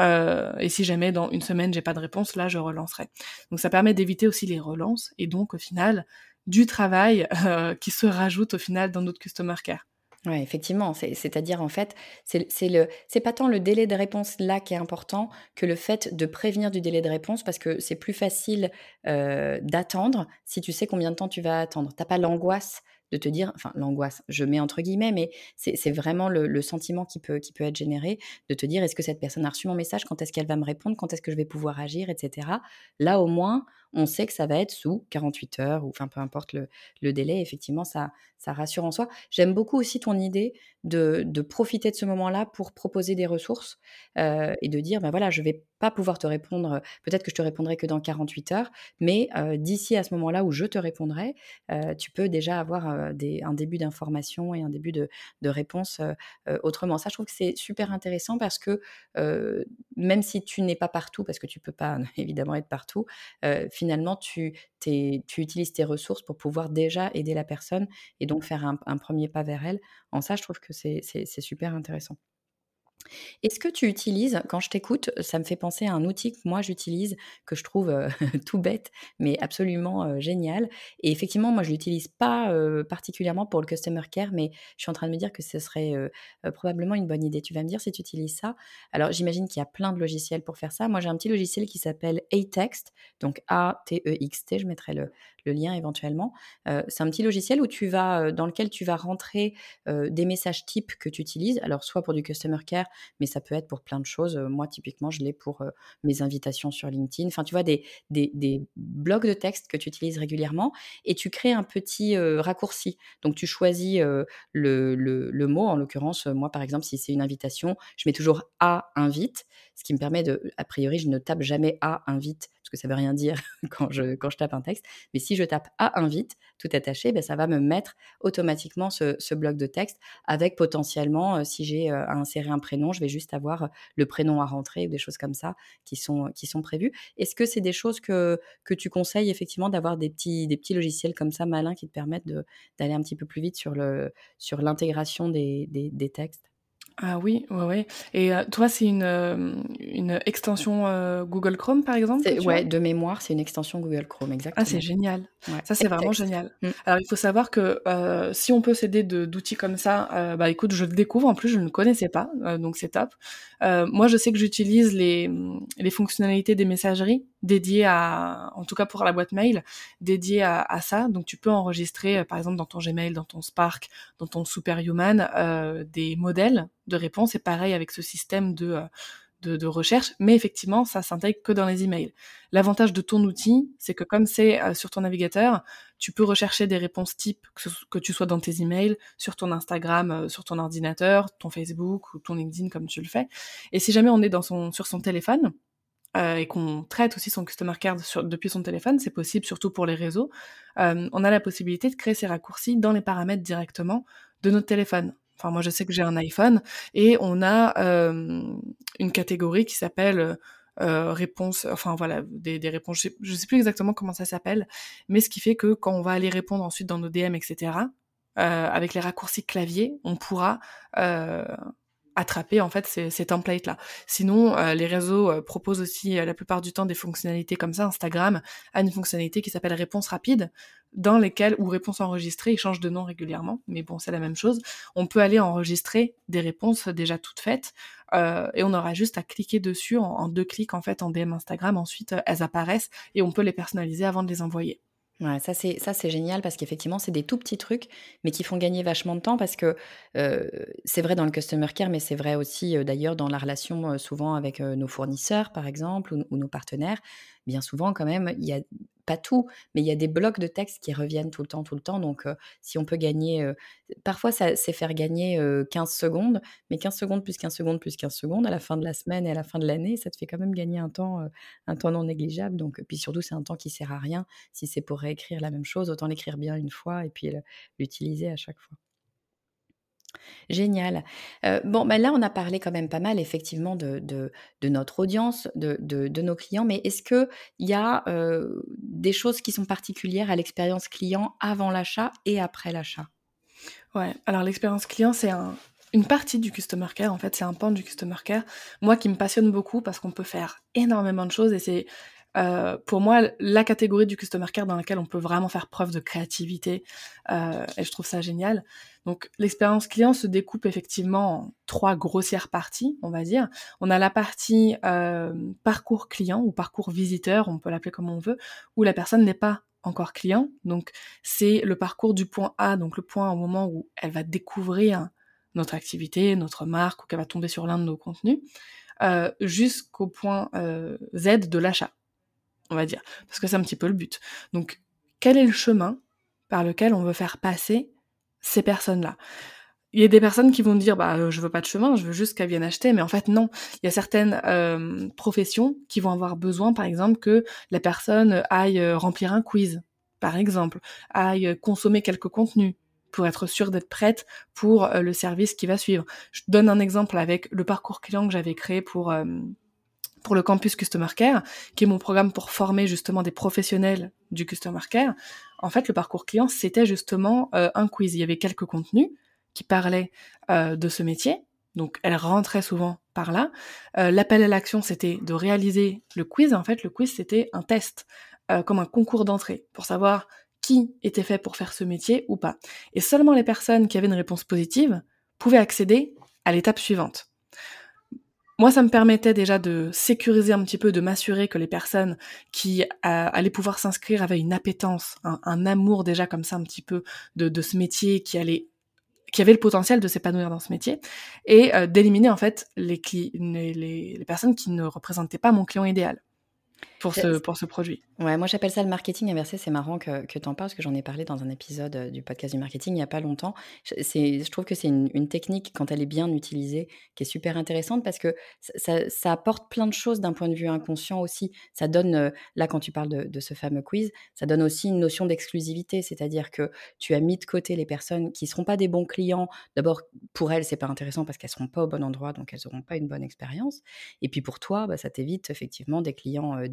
euh, et si jamais dans une semaine j'ai pas de réponse, là je relancerai. Donc ça permet d'éviter aussi les relances et donc au final du travail euh, qui se rajoute au final dans notre customer care. Oui, effectivement. C'est-à-dire, en fait, c'est pas tant le délai de réponse là qui est important que le fait de prévenir du délai de réponse parce que c'est plus facile euh, d'attendre si tu sais combien de temps tu vas attendre. T'as pas l'angoisse de te dire, enfin l'angoisse, je mets entre guillemets, mais c'est vraiment le, sentiment qui peut, qui peut être généré de te dire, est-ce que cette personne a reçu mon message, quand est-ce qu'elle va me répondre, quand est-ce que je vais pouvoir agir, etc. Là au moins, on sait que ça va être sous 48 heures, ou enfin peu importe le, délai, effectivement, ça, ça rassure en soi. J'aime beaucoup aussi ton idée de, de profiter de ce moment-là pour proposer des ressources euh, et de dire, ben voilà, je vais pas pouvoir te répondre, peut-être que je te répondrai que dans 48 heures, mais euh, d'ici à ce moment-là où je te répondrai, euh, tu peux déjà avoir un début d'information et un début de, réponse autrement. Ça, je trouve que c'est super intéressant parce que même si tu n'es pas partout, parce que tu peux pas [LAUGHS] évidemment être partout, finalement, tu, tu utilises tes ressources pour pouvoir déjà aider la personne et donc faire un, premier pas vers elle. En ça, je trouve que c'est super intéressant. Est-ce que tu utilises, quand je t'écoute, ça me fait penser à un outil que moi j'utilise, que je trouve euh, [LAUGHS] tout bête, mais absolument euh, génial. Et effectivement, moi je l'utilise pas euh, particulièrement pour le customer care, mais je suis en train de me dire que ce serait probablement une bonne idée. Tu vas me dire si tu utilises ça. Alors j'imagine qu'il y a plein de logiciels pour faire ça. Moi j'ai un petit logiciel qui s'appelle A-Text, donc A-T-E-X-T, je mettrai le, le lien éventuellement. c'est un petit logiciel où tu vas, dans lequel tu vas rentrer des messages types que tu utilises. Alors soit pour du customer care, mais ça peut être pour plein de choses. moi, typiquement, je l'ai pour mes invitations sur LinkedIn. Enfin, tu vois, des, des, blocs de texte que tu utilises régulièrement et tu crées un petit raccourci. Donc, tu choisis le, le, mot. En l'occurrence, moi, par exemple, si c'est une invitation, je mets toujours à invite, ce qui me permet de, a priori, je ne tape jamais à invite parce que ça veut rien dire [LAUGHS] quand je, quand je tape un texte. Mais si je tape à invite, tout attaché, ben, ça va me mettre automatiquement ce, bloc de texte avec potentiellement, si j'ai à insérer un prénom, je vais juste avoir le prénom à rentrer ou des choses comme ça qui sont, qui sont prévues. Est-ce que c'est des choses que, que tu conseilles effectivement d'avoir des petits, des petits logiciels comme ça malins qui te permettent d'aller un petit peu plus vite sur l'intégration sur des, des textes? Ah oui, ouais, ouais. Et euh, toi, c'est une, euh, une extension euh, Google Chrome, par exemple Ouais, de mémoire, c'est une extension Google Chrome, exactement. Ah, c'est génial. Ça, c'est vraiment génial. Mm. Alors, il faut savoir que si on peut s'aider d'outils comme ça, bah écoute, je le découvre. En plus, je ne connaissais pas, donc c'est top. moi, je sais que j'utilise les, les fonctionnalités des messageries dédiées à, en tout cas pour la boîte mail, dédiées à, à ça. Donc, tu peux enregistrer, par exemple, dans ton Gmail, dans ton Spark, dans ton Superhuman, des modèles de réponse. Et pareil avec ce système de, euh, de, recherche, mais effectivement, ça s'intègre que dans les emails. L'avantage de ton outil, c'est que comme c'est euh, sur ton navigateur, tu peux rechercher des réponses types, que, tu sois dans tes emails, sur ton Instagram, euh, sur ton ordinateur, ton Facebook ou ton LinkedIn comme tu le fais. Et si jamais on est dans son, sur son téléphone, et qu'on traite aussi son customer care depuis son téléphone, c'est possible surtout pour les réseaux, on a la possibilité de créer ces raccourcis dans les paramètres directement de notre téléphone. Enfin, moi, je sais que j'ai un iPhone et on a une catégorie qui s'appelle euh, réponses, enfin voilà, des, des réponses. Je sais, sais, plus exactement comment ça s'appelle, mais ce qui fait que quand on va aller répondre ensuite dans nos DM, etc., euh, avec les raccourcis clavier, on pourra attraper en fait ces, templates là. Sinon, euh, les réseaux euh, proposent aussi euh, la plupart du temps des fonctionnalités comme ça. Instagram a une fonctionnalité qui s'appelle réponse rapide, dans lesquelles ou réponse enregistrée, ils changent de nom régulièrement, mais bon, c'est la même chose. On peut aller enregistrer des réponses déjà toutes faites et on aura juste à cliquer dessus en, en, deux clics en fait en DM Instagram. Ensuite, elles apparaissent et on peut les personnaliser avant de les envoyer. Ouais, ça c'est ça c'est génial parce qu'effectivement c'est des tout petits trucs mais qui font gagner vachement de temps parce que euh, c'est vrai dans le customer care mais c'est vrai aussi euh, d'ailleurs dans la relation euh, souvent avec nos fournisseurs par exemple ou nos partenaires bien souvent quand même il y a pas tout, mais il y a des blocs de texte qui reviennent tout le temps, tout le temps. Donc, euh, si on peut gagner, euh, parfois, ça c'est faire gagner 15 secondes, mais 15 secondes plus 15 secondes plus 15 secondes, à la fin de la semaine et à la fin de l'année, ça te fait quand même gagner un temps, un temps non négligeable. Donc, puis surtout, c'est un temps qui sert à rien. Si c'est pour réécrire la même chose, autant l'écrire bien une fois et puis l'utiliser à chaque fois. Génial. Euh, bon, ben là, on a parlé quand même pas mal, effectivement, de, de, notre audience, de, de, de, nos clients, mais est-ce qu'il y a euh, des choses qui sont particulières à l'expérience client avant l'achat et après l'achat? Ouais, alors l'expérience client, c'est un, une partie du customer care, en fait, c'est un pan du customer care, moi qui me passionne beaucoup parce qu'on peut faire énormément de choses et c'est euh, pour moi la catégorie du customer care dans laquelle on peut vraiment faire preuve de créativité euh, et je trouve ça génial. Donc l'expérience client se découpe effectivement en trois grossières parties, on va dire. On a la partie euh, parcours client ou parcours visiteur, on peut l'appeler comme on veut, où la personne n'est pas encore client. Donc c'est le parcours du point A, donc le point au moment où elle va découvrir notre activité, notre marque, ou qu'elle va tomber sur l'un de nos contenus, euh, jusqu'au point euh, Z de l'achat on va dire, parce que c'est un petit peu le but. Donc, quel est le chemin par lequel on veut faire passer ces personnes-là? Il y a des personnes qui vont dire bah euh, je veux pas de chemin, je veux juste qu'elles viennent acheter, mais en fait non. Il y a certaines euh, professions qui vont avoir besoin, par exemple, que la personne aille euh, remplir un quiz, par exemple, aille consommer quelques contenus pour être sûre d'être prête pour le service qui va suivre. Je donne un exemple avec le parcours client que j'avais créé pour pour le campus Customer Care, qui est mon programme pour former justement des professionnels du Customer Care. En fait, le parcours client, c'était justement euh, un quiz. Il y avait quelques contenus qui parlaient euh, de ce métier. Donc, elle rentrait souvent par là. Euh, L'appel à l'action, c'était de réaliser le quiz. En fait, le quiz, c'était un test, comme un concours d'entrée, pour savoir qui était fait pour faire ce métier ou pas. Et seulement les personnes qui avaient une réponse positive pouvaient accéder à l'étape suivante. Moi, ça me permettait déjà de sécuriser un petit peu, de m'assurer que les personnes qui euh, allaient pouvoir s'inscrire avaient une appétence, un, amour déjà comme ça un petit peu de, ce métier qui allait qui avait le potentiel de s'épanouir dans ce métier et euh, d'éliminer en fait les, les, les, personnes qui ne représentaient pas mon client idéal pour ce, pour ce produit. Ouais, moi j'appelle ça le marketing inversé. C'est marrant que, que tu en parles parce que j'en ai parlé dans un épisode euh, du podcast du marketing il n'y a pas longtemps. Je trouve que c'est une, une, technique, quand elle est bien utilisée, qui est super intéressante parce que ça, ça apporte plein de choses d'un point de vue inconscient aussi. Ça donne, euh, là quand tu parles de, de, ce fameux quiz, ça donne aussi une notion d'exclusivité. C'est-à-dire que tu as mis de côté les personnes qui ne seront pas des bons clients. D'abord, pour elles, c'est pas intéressant parce qu'elles ne seront pas au bon endroit, donc elles n'auront pas une bonne expérience. Et puis pour toi, bah, ça t'évite effectivement des clients euh,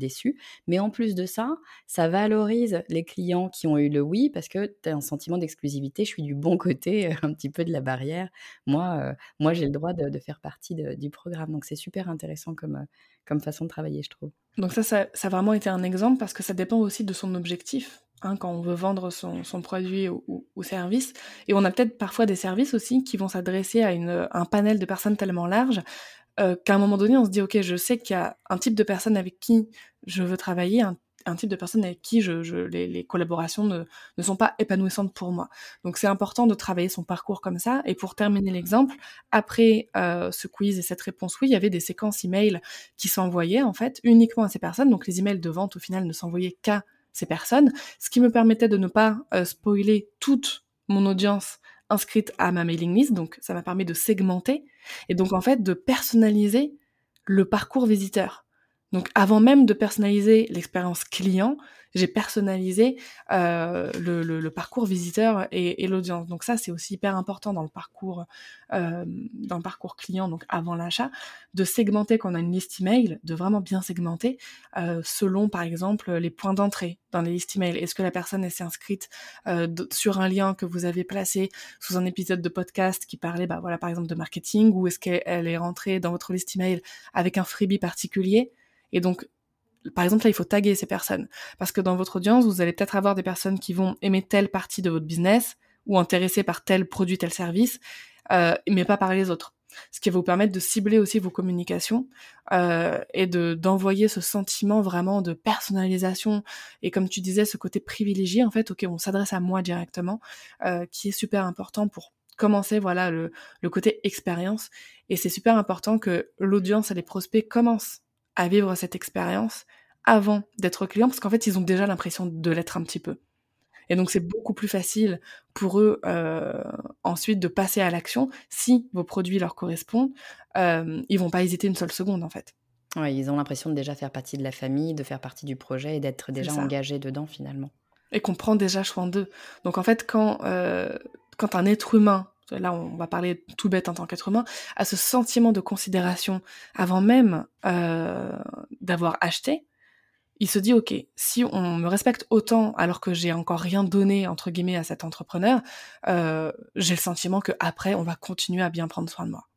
Mais en plus de ça, ça valorise les clients qui ont eu le oui parce que tu as un sentiment d'exclusivité. Je suis du bon côté, un petit peu de la barrière. Moi, euh, moi j'ai le droit de, faire partie du programme. Donc c'est super intéressant comme, euh, comme façon de travailler, je trouve. Donc ça, ça, a vraiment été un exemple parce que ça dépend aussi de son objectif. Hein, quand on veut vendre son, produit ou, service. Et on a peut-être parfois des services aussi qui vont s'adresser à un panel de personnes tellement large euh, qu'à un moment donné, on se dit, OK, je sais qu'il y a un type de personne avec qui je veux travailler, un, type de personne avec qui je, je les, les, collaborations ne, ne, sont pas épanouissantes pour moi. Donc c'est important de travailler son parcours comme ça. Et pour terminer l'exemple, après euh, ce quiz et cette réponse oui, il y avait des séquences email qui s'envoyaient en fait uniquement à ces personnes. Donc les emails de vente au final ne s'envoyaient qu'à ces personnes, ce qui me permettait de ne pas euh, spoiler toute mon audience inscrite à ma mailing list, donc ça m'a permis de segmenter et donc en fait de personnaliser le parcours visiteur. Donc avant même de personnaliser l'expérience client, j'ai personnalisé euh, le, le, le, parcours visiteur et, et l'audience. Donc ça, c'est aussi hyper important dans le parcours, euh, dans le parcours client, donc avant l'achat, de segmenter quand on a une liste email, de vraiment bien segmenter euh, selon, par exemple, les points d'entrée dans les listes email. Est-ce que la personne s'est inscrite euh, sur un lien que vous avez placé sous un épisode de podcast qui parlait, bah voilà, par exemple, de marketing, ou est-ce qu'elle est rentrée dans votre liste email avec un freebie particulier? Et donc, par exemple, là, il faut taguer ces personnes. Parce que dans votre audience, vous allez peut-être avoir des personnes qui vont aimer telle partie de votre business ou intéressées par tel produit, tel service, euh, mais pas par les autres. Ce qui va vous permettre de cibler aussi vos communications euh, et de d'envoyer ce sentiment vraiment de personnalisation et comme tu disais, ce côté privilégié en fait, ok, on s'adresse à moi directement, euh, qui est super important pour commencer voilà le, le côté expérience et c'est super important que l'audience et les prospects commencent à vivre cette expérience avant d'être client parce qu'en fait ils ont déjà l'impression de l'être un petit peu. Et donc c'est beaucoup plus facile pour eux euh, ensuite de passer à l'action si vos produits leur correspondent. Euh, ils vont pas hésiter une seule seconde en fait. Ouais, ils ont l'impression de déjà faire partie de la famille, de faire partie du projet et d'être déjà engagés dedans finalement. Et qu'on prend déjà soin d'eux. Donc en fait quand euh, quand un être humain là on va parler tout bête en tant qu'être humain, à ce sentiment de considération avant même euh, d'avoir acheté, il se dit ok, si on me respecte autant alors que j'ai encore rien donné entre guillemets à cet entrepreneur, euh, j'ai le sentiment que après on va continuer à bien prendre soin de moi.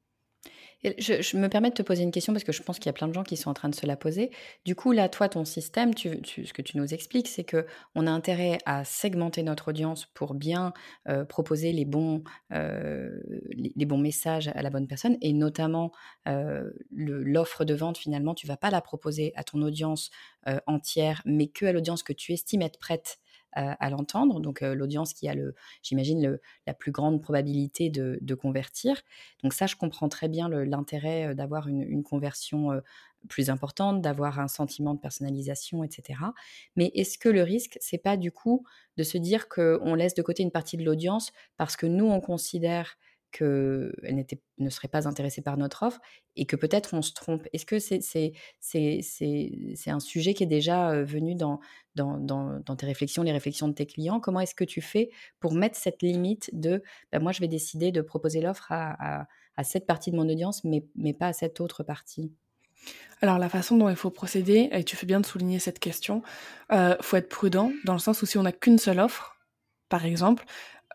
Je, me permets de te poser une question parce que je pense qu'il y a plein de gens qui sont en train de se la poser. Du coup, là, toi, ton système, ce que tu nous expliques, c'est que on a intérêt à segmenter notre audience pour bien euh, proposer les bons, euh, les, bons messages à la bonne personne, et notamment euh, l'offre de vente. Finalement, tu vas pas la proposer à ton audience entière, mais que à l'audience que tu estimes être prête à, l'entendre, donc l'audience qui a, le, j'imagine, la plus grande probabilité de, convertir. Donc ça, je comprends très bien l'intérêt d'avoir une, conversion plus importante, d'avoir un sentiment de personnalisation, etc. Mais est-ce que le risque, c'est pas du coup de se dire qu'on laisse de côté une partie de l'audience parce que nous, on considère qu'elle ne serait pas intéressée par notre offre et que peut-être on se trompe. Est-ce que c'est un sujet qui est déjà venu dans, tes réflexions, les réflexions de tes clients? Comment est-ce que tu fais pour mettre cette limite de bah, moi je vais décider de proposer l'offre à, cette partie de mon audience mais, pas à cette autre partie? Alors la façon dont il faut procéder, et tu fais bien de souligner cette question, euh, faut être prudent dans le sens où si on n'a qu'une seule offre, par exemple,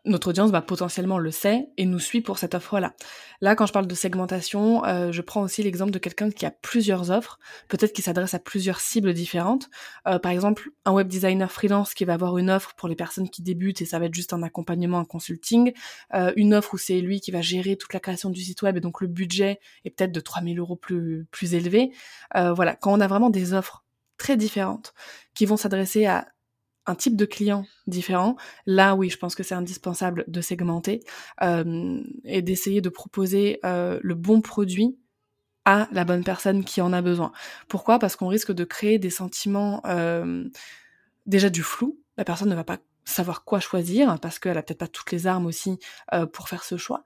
notre audience bah, potentiellement le sait et nous suit pour cette offre-là. Là, quand je parle de segmentation, euh, je prends aussi l'exemple de quelqu'un qui a plusieurs offres, peut-être qui s'adresse à plusieurs cibles différentes. Euh, par exemple, un web designer freelance qui va avoir une offre pour les personnes qui débutent et ça va être juste un accompagnement, un consulting. Euh, une offre où c'est lui qui va gérer toute la création du site web et donc le budget est peut-être de 3000 euros plus, plus élevé. voilà, quand on a vraiment des offres très différentes qui vont s'adresser à un type de client différent, là oui, je pense que c'est indispensable de segmenter euh, et d'essayer de proposer euh, le bon produit à la bonne personne qui en a besoin. Pourquoi? Parce qu'on risque de créer des sentiments euh, déjà du flou. La personne ne va pas savoir quoi choisir parce qu'elle a peut-être pas toutes les armes aussi pour faire ce choix.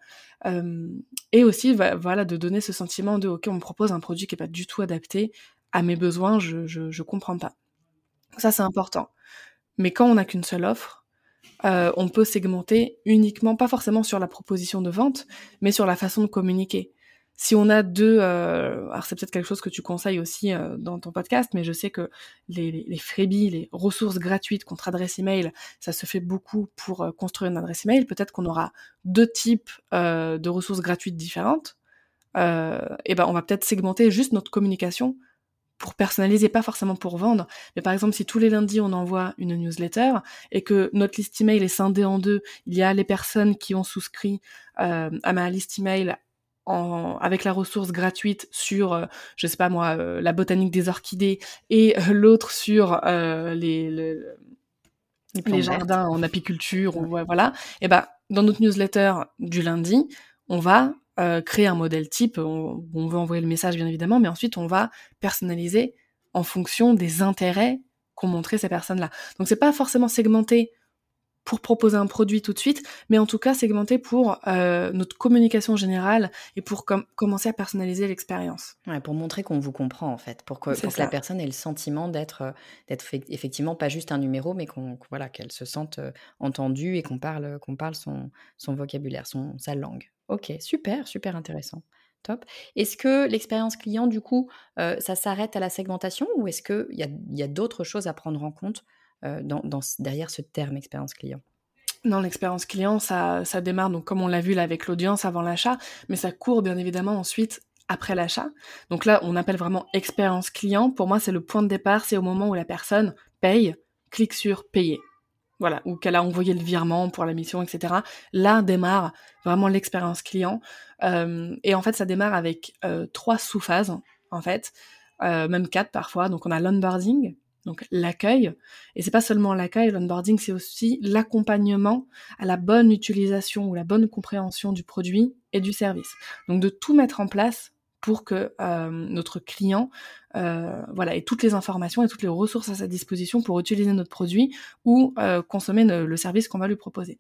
et aussi, voilà, de donner ce sentiment de ok, on me propose un produit qui est pas du tout adapté à mes besoins, je je comprends pas. Ça c'est important. Mais quand on n'a qu'une seule offre, euh, on peut segmenter uniquement, pas forcément sur la proposition de vente, mais sur la façon de communiquer. Si on a deux, euh, alors c'est peut-être quelque chose que tu conseilles aussi euh, dans ton podcast, mais je sais que les, les, freebies, les ressources gratuites contre adresse email, ça se fait beaucoup pour construire une adresse email. Peut-être qu'on aura deux types de ressources gratuites différentes. et ben on va peut-être segmenter juste notre communication pour personnaliser, pas forcément pour vendre, mais par exemple si tous les lundis on envoie une newsletter et que notre liste email est scindée en deux, il y a les personnes qui ont souscrit euh, à ma liste email en, avec la ressource gratuite sur, euh, je sais pas moi, euh, la botanique des orchidées et l'autre sur les, les, les jardins en apiculture, ou, voilà. Et ben dans notre newsletter du lundi, on va euh, créer un modèle type, on, veut envoyer le message bien évidemment, mais ensuite on va personnaliser en fonction des intérêts qu'ont montré ces personnes-là. Donc c'est pas forcément segmenté pour proposer un produit tout de suite, mais en tout cas segmenté pour euh, notre communication générale et pour commencer à personnaliser l'expérience. Ouais, pour montrer qu'on vous comprend en fait, pour que, la personne ait le sentiment d'être euh, effectivement pas juste un numéro, mais qu'on voilà qu'elle se sente entendue et qu'on parle qu'on parle son, son vocabulaire, son sa langue. Ok, super, super intéressant. Top. Est-ce que l'expérience client, du coup, ça s'arrête à la segmentation ou est-ce qu'il y a, y a d'autres choses à prendre en compte derrière ce terme expérience client? Non, l'expérience client, ça, ça démarre, donc comme on l'a vu là avec l'audience avant l'achat, mais ça court bien évidemment ensuite après l'achat. Donc là, on appelle vraiment expérience client. Pour moi, c'est le point de départ, c'est au moment où la personne paye, clique sur payer. Voilà, ou qu'elle a envoyé le virement pour la mission, etc. Là démarre vraiment l'expérience client. Euh, et en fait, ça démarre avec euh, trois sous-phases, en fait, même quatre parfois. Donc on a l'onboarding, donc l'accueil. Et c'est pas seulement l'accueil, l'onboarding, c'est aussi l'accompagnement à la bonne utilisation ou la bonne compréhension du produit et du service. Donc de tout mettre en place pour que euh, notre client euh, voilà, ait toutes les informations et toutes les ressources à sa disposition pour utiliser notre produit ou euh, consommer le service qu'on va lui proposer.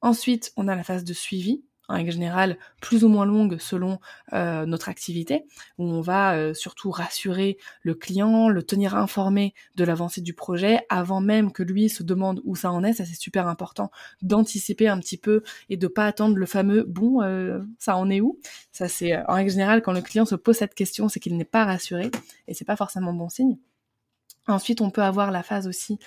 Ensuite, on a la phase de suivi, en règle générale plus ou moins longue selon euh, notre activité, où on va euh, surtout rassurer le client, le tenir informé de l'avancée du projet avant même que lui se demande où ça en est. Ça c'est super important d'anticiper un petit peu et de pas attendre le fameux bon euh, ça en est où? Ça c'est en règle générale quand le client se pose cette question, c'est qu'il n'est pas rassuré et c'est pas forcément bon signe. Ensuite, on peut avoir la phase aussi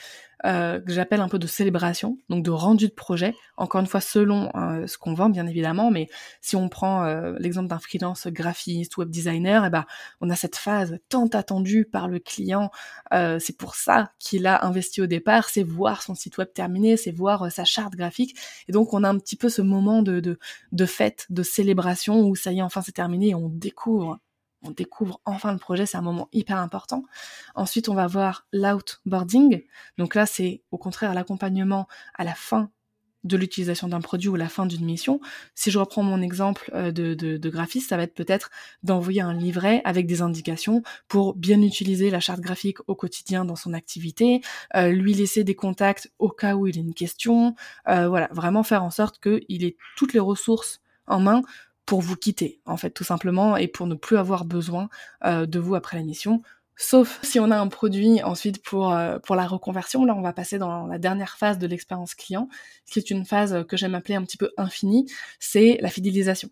euh, que j'appelle un peu de célébration, donc de rendu de projet, encore une fois selon euh, ce qu'on vend bien évidemment, mais si on prend euh, l'exemple d'un freelance graphiste, web designer, eh ben, on a cette phase tant attendue par le client, c'est pour ça qu'il a investi au départ, c'est voir son site web terminé, c'est voir sa charte graphique, et donc on a un petit peu ce moment de, de, de fête, de célébration où ça y est, enfin c'est terminé et on découvre on découvre enfin le projet, c'est un moment hyper important. Ensuite, on va voir l'outboarding. Donc là, c'est au contraire l'accompagnement à la fin de l'utilisation d'un produit ou la fin d'une mission. Si je reprends mon exemple euh, de, graphiste, ça va être peut-être d'envoyer un livret avec des indications pour bien utiliser la charte graphique au quotidien dans son activité, euh, lui laisser des contacts au cas où il a une question, euh, voilà, vraiment faire en sorte qu'il ait toutes les ressources en main pour vous quitter, en fait, tout simplement, et pour ne plus avoir besoin euh, de vous après la mission. Sauf si on a un produit ensuite pour, euh, pour la reconversion. Là, on va passer dans la dernière phase de l'expérience client, qui est une phase que j'aime appeler un petit peu infinie, c'est la fidélisation.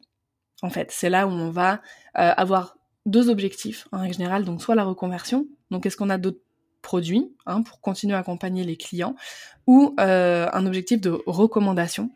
En fait, c'est là où on va euh, avoir deux objectifs en règle générale, donc soit la reconversion, donc est-ce qu'on a d'autres produits hein, pour continuer à accompagner les clients, ou un objectif de recommandation.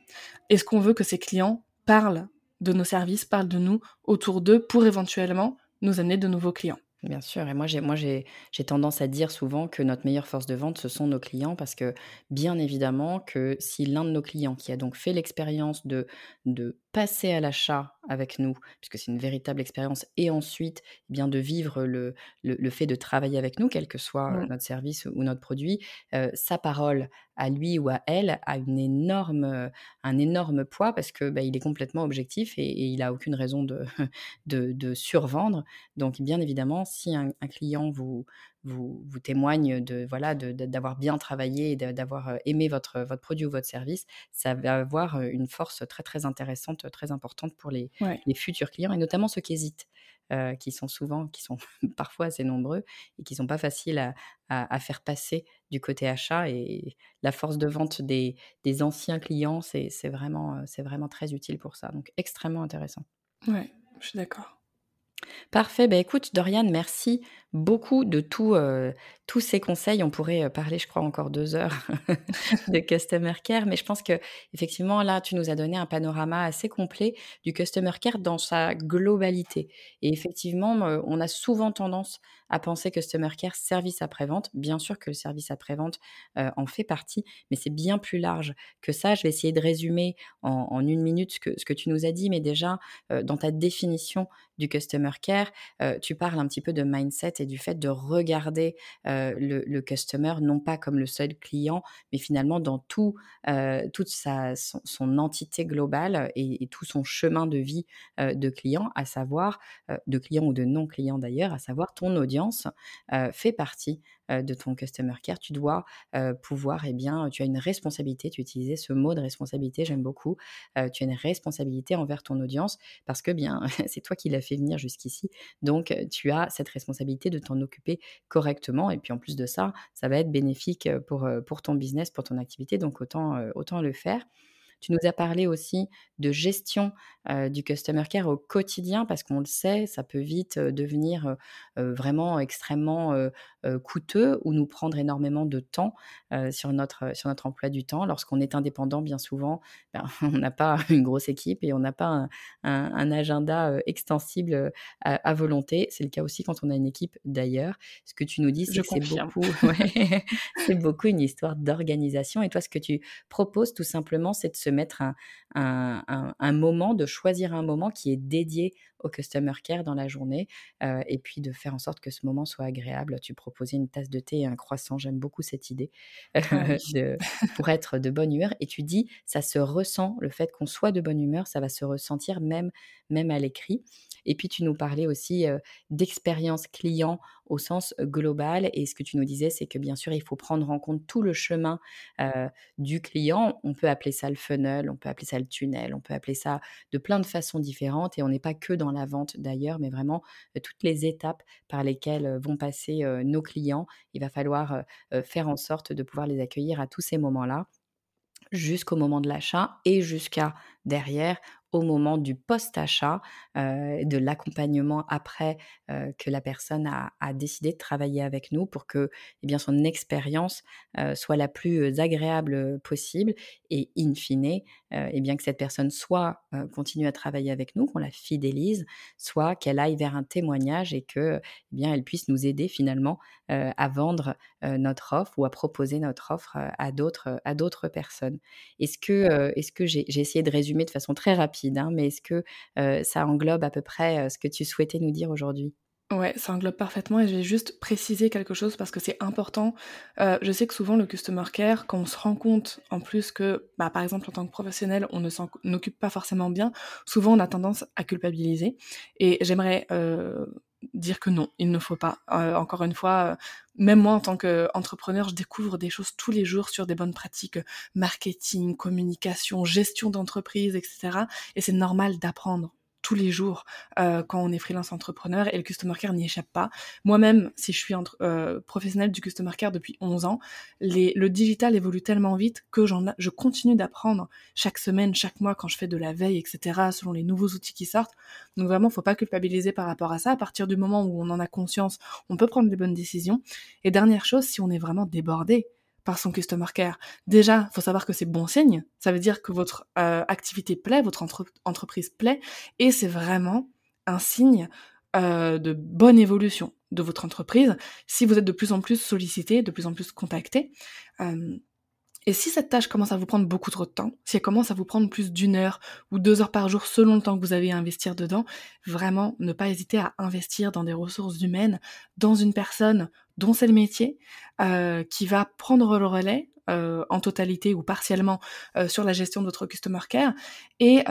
Est-ce qu'on veut que ces clients parlent de nos services parlent de nous autour d'eux pour éventuellement nous amener de nouveaux clients. Bien sûr, et moi j'ai moi j'ai tendance à dire souvent que notre meilleure force de vente ce sont nos clients parce que bien évidemment que si l'un de nos clients qui a donc fait l'expérience de de passer à l'achat avec nous, puisque c'est une véritable expérience, et ensuite eh bien de vivre le, le, fait de travailler avec nous, quel que soit mmh. notre service ou notre produit, euh, sa parole à lui ou à elle a une énorme, un énorme poids parce que bah, il est complètement objectif et, il a aucune raison de, [LAUGHS] de, de, survendre. Donc bien évidemment, si un client vous, vous, vous témoigne de voilà d'avoir bien travaillé et d'avoir euh, aimé votre, votre produit ou votre service, ça va avoir euh, une force très très intéressante, très importante pour les, les futurs clients et notamment ceux qui hésitent. Euh, qui sont souvent, qui sont [LAUGHS] parfois assez nombreux et qui sont pas faciles à, à, faire passer du côté achat. Et la force de vente des, des anciens clients, c'est vraiment, c'est vraiment très utile pour ça. Donc extrêmement intéressant. Ouais, je suis d'accord. Parfait. Ben écoute, Dorian, merci beaucoup de tout, euh, tous ces conseils. On pourrait euh, parler, je crois, encore deux heures [LAUGHS] de Customer Care, mais je pense que effectivement, là, tu nous as donné un panorama assez complet du Customer Care dans sa globalité. Et effectivement, euh, on a souvent tendance à penser Customer Care, service après-vente. Bien sûr que le service après-vente en fait partie, mais c'est bien plus large que ça. Je vais essayer de résumer en, une minute ce que, ce que tu nous as dit, mais déjà, dans ta définition du Customer Care, tu parles un petit peu de mindset et du fait de regarder le, customer non pas comme le seul client, mais finalement dans tout, toute sa, son, entité globale et, tout son chemin de vie de client, à savoir, de client ou de non-client d'ailleurs, à savoir ton audience fait partie de ton customer care. Tu dois pouvoir, eh bien, tu as une responsabilité, tu utilisais ce mot de responsabilité, j'aime beaucoup, tu as une responsabilité envers ton audience parce que bien, [LAUGHS] c'est toi qui l'as fait venir jusqu'ici. Donc, tu as cette responsabilité de t'en occuper correctement. Et puis, en plus de ça, ça va être bénéfique pour, pour ton business, pour ton activité. Donc, autant, autant le faire. Tu nous as parlé aussi de gestion du customer care au quotidien parce qu'on le sait, ça peut vite devenir vraiment extrêmement coûteux ou nous prendre énormément de temps sur, notre, sur notre emploi du temps. Lorsqu'on est indépendant, bien souvent, ben, [LAUGHS] on n'a pas une grosse équipe et on n'a pas un, agenda extensible à, volonté. C'est le cas aussi quand on a une équipe d'ailleurs. Ce que tu nous dis, c'est que c'est beaucoup, [LAUGHS] c'est beaucoup une histoire d'organisation. Et toi, ce que tu proposes tout simplement, c'est de se mettre un, moment, de choisir un moment qui est dédié au customer care dans la journée euh, et puis de faire en sorte que ce moment soit agréable. Tu proposais une tasse de thé et un croissant, j'aime beaucoup cette idée ah pour être de bonne humeur. Et tu dis, ça se ressent, le fait qu'on soit de bonne humeur, ça va se ressentir même, même à l'écrit. Et puis tu nous parlais aussi d'expérience client au sens global. Et ce que tu nous disais, c'est que bien sûr, il faut prendre en compte tout le chemin du client. On peut appeler ça le funnel, on peut appeler ça le tunnel, on peut appeler ça de plein de façons différentes. Et on n'est pas que dans la vente d'ailleurs, mais vraiment toutes les étapes par lesquelles vont passer nos clients. Il va falloir faire en sorte de pouvoir les accueillir à tous ces moments-là jusqu'au moment de l'achat et jusqu'à derrière au moment du post-achat, de l'accompagnement après que la personne a, décidé de travailler avec nous pour que eh bien, son expérience soit la plus agréable possible et in fine, eh bien, que cette personne soit continue à travailler avec nous, qu'on la fidélise, soit qu'elle aille vers un témoignage et que eh bien, elle puisse nous aider finalement à vendre notre offre ou à proposer notre offre à d'autres à d'autres personnes. Est-ce que, est-ce que j'ai essayé de résumer de façon très rapide Hein, mais est-ce que ça englobe à peu près ce que tu souhaitais nous dire aujourd'hui? Ouais, ça englobe parfaitement et je vais juste préciser quelque chose parce que c'est important. je sais que souvent le customer care, quand on se rend compte en plus que, bah, par exemple en tant que professionnel, on ne s'en occupe pas forcément bien, souvent on a tendance à culpabiliser. Et j'aimerais dire que non, il ne faut pas. encore une fois, même moi en tant qu'entrepreneur, je découvre des choses tous les jours sur des bonnes pratiques marketing, communication, gestion d'entreprise, etc. Et c'est normal d'apprendre tous les jours euh, quand on est freelance entrepreneur et le customer care n'y échappe pas. Moi-même, si je suis entre, euh, professionnelle du customer care depuis 11 ans, les, le digital évolue tellement vite que j'en je continue d'apprendre chaque semaine, chaque mois quand je fais de la veille, etc., selon les nouveaux outils qui sortent. Donc vraiment, faut pas culpabiliser par rapport à ça. À partir du moment où on en a conscience, on peut prendre des bonnes décisions. Et dernière chose, si on est vraiment débordé, par son customer care. Déjà, faut savoir que c'est bon signe. Ça veut dire que votre euh, activité plaît, votre entreprise plaît, et c'est vraiment un signe euh, de bonne évolution de votre entreprise si vous êtes de plus en plus sollicité, de plus en plus contacté. Euh, et si cette tâche commence à vous prendre beaucoup trop de temps, si elle commence à vous prendre plus d'une heure ou deux heures par jour selon le temps que vous avez à investir dedans, vraiment ne pas hésiter à investir dans des ressources humaines, dans une personne dont c'est le métier, euh, qui va prendre le relais euh, en totalité ou partiellement euh, sur la gestion de votre customer care. Et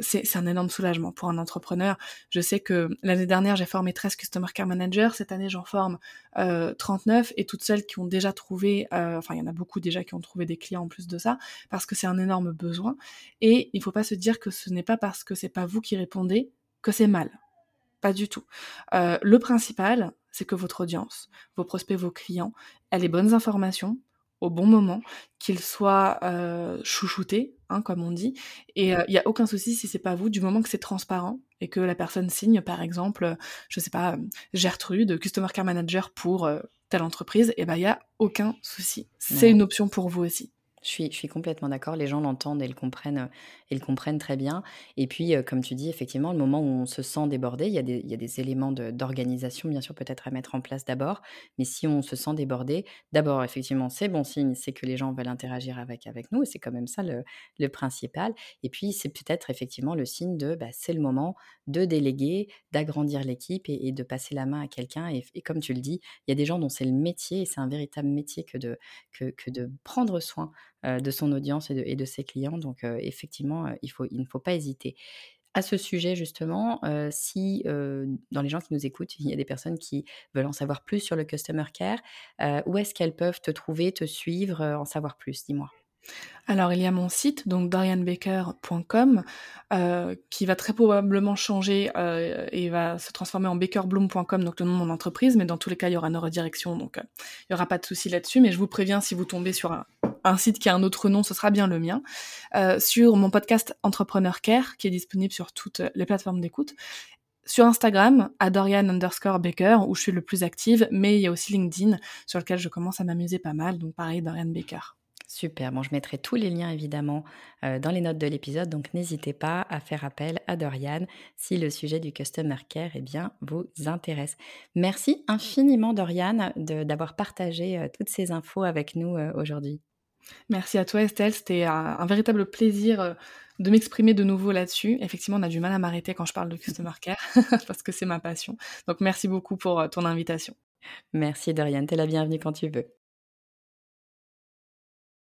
c'est un énorme soulagement pour un entrepreneur. Je sais que l'année dernière, j'ai formé 13 customer care managers. Cette année, j'en forme 39 et toutes celles qui ont déjà trouvé, enfin, il y en a beaucoup déjà qui ont trouvé des clients en plus de ça, parce que c'est un énorme besoin. Et il ne faut pas se dire que ce n'est pas parce que c'est pas vous qui répondez que c'est mal. Pas du tout. le principal, c'est que votre audience, vos prospects, vos clients, aient les bonnes informations, au bon moment, qu'il soit euh, chouchouté, hein, comme on dit. Et il euh, n'y a aucun souci si c'est pas vous, du moment que c'est transparent et que la personne signe, par exemple, je sais pas, Gertrude, Customer Care Manager pour euh, telle entreprise, et ben il y a aucun souci. C'est une option pour vous aussi. Je suis, complètement d'accord. Les gens l'entendent et le comprennent, et le comprennent très bien. Et puis, comme tu dis, effectivement, le moment où on se sent débordé, il y a des, éléments d'organisation, bien sûr, peut-être à mettre en place d'abord. Mais si on se sent débordé, d'abord, effectivement, c'est bon signe, c'est que les gens veulent interagir avec, nous. Et c'est quand même ça le, principal. Et puis, c'est peut-être effectivement le signe de, bah, c'est le moment de déléguer, d'agrandir l'équipe et, de passer la main à quelqu'un. Et, comme tu le dis, il y a des gens dont c'est le métier, et c'est un véritable métier que de, prendre soin euh, de son audience et de, ses clients. Donc effectivement, il, faut, il ne faut pas hésiter. À ce sujet, justement, si dans les gens qui nous écoutent, il y a des personnes qui veulent en savoir plus sur le Customer Care, où est-ce qu'elles peuvent te trouver, te suivre, en savoir plus? Dis-moi. Alors, il y a mon site, donc dorianbaker.com, euh, qui va très probablement changer euh, et va se transformer en bakerbloom.com, donc le nom de mon entreprise, mais dans tous les cas, il y aura une redirection, donc euh, il n'y aura pas de souci là-dessus, mais je vous préviens, si vous tombez sur un, site qui a un autre nom, ce sera bien le mien. sur mon podcast Entrepreneur Care, qui est disponible sur toutes les plateformes d'écoute, sur Instagram, à Dorian underscore Baker, où je suis le plus active, mais il y a aussi LinkedIn, sur lequel je commence à m'amuser pas mal, donc pareil, Dorian Baker. Super, bon, je mettrai tous les liens évidemment euh, dans les notes de l'épisode, donc n'hésitez pas à faire appel à Dorian si le sujet du Customer Care eh bien, vous intéresse. Merci infiniment Dorian d'avoir partagé euh, toutes ces infos avec nous euh, aujourd'hui. Merci à toi Estelle, c'était un, véritable plaisir de m'exprimer de nouveau là-dessus. Effectivement, on a du mal à m'arrêter quand je parle de Customer Care [LAUGHS] parce que c'est ma passion. Donc merci beaucoup pour ton invitation. Merci Dorian, tu es la bienvenue quand tu veux.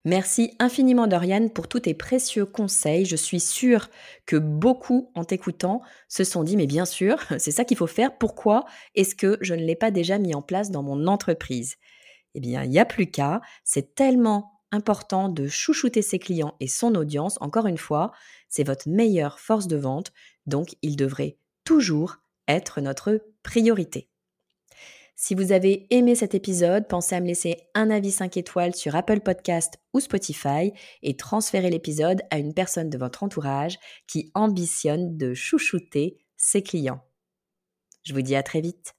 Merci infiniment Dorian pour tous tes précieux conseils. Je suis sûre que beaucoup en t'écoutant se sont dit mais bien sûr, [LAUGHS] c'est ça qu'il faut faire. Pourquoi est-ce que je ne l'ai pas déjà mis en place dans mon entreprise? Eh bien, il n'y a plus qu'à. C'est tellement important de chouchouter ses clients et son audience. Encore une fois, c'est votre meilleure force de vente, donc il devrait toujours être notre priorité. Si vous avez aimé cet épisode, pensez à me laisser un avis 5 étoiles sur Apple Podcast ou Spotify et transférer l'épisode à une personne de votre entourage qui ambitionne de chouchouter ses clients. Je vous dis à très vite.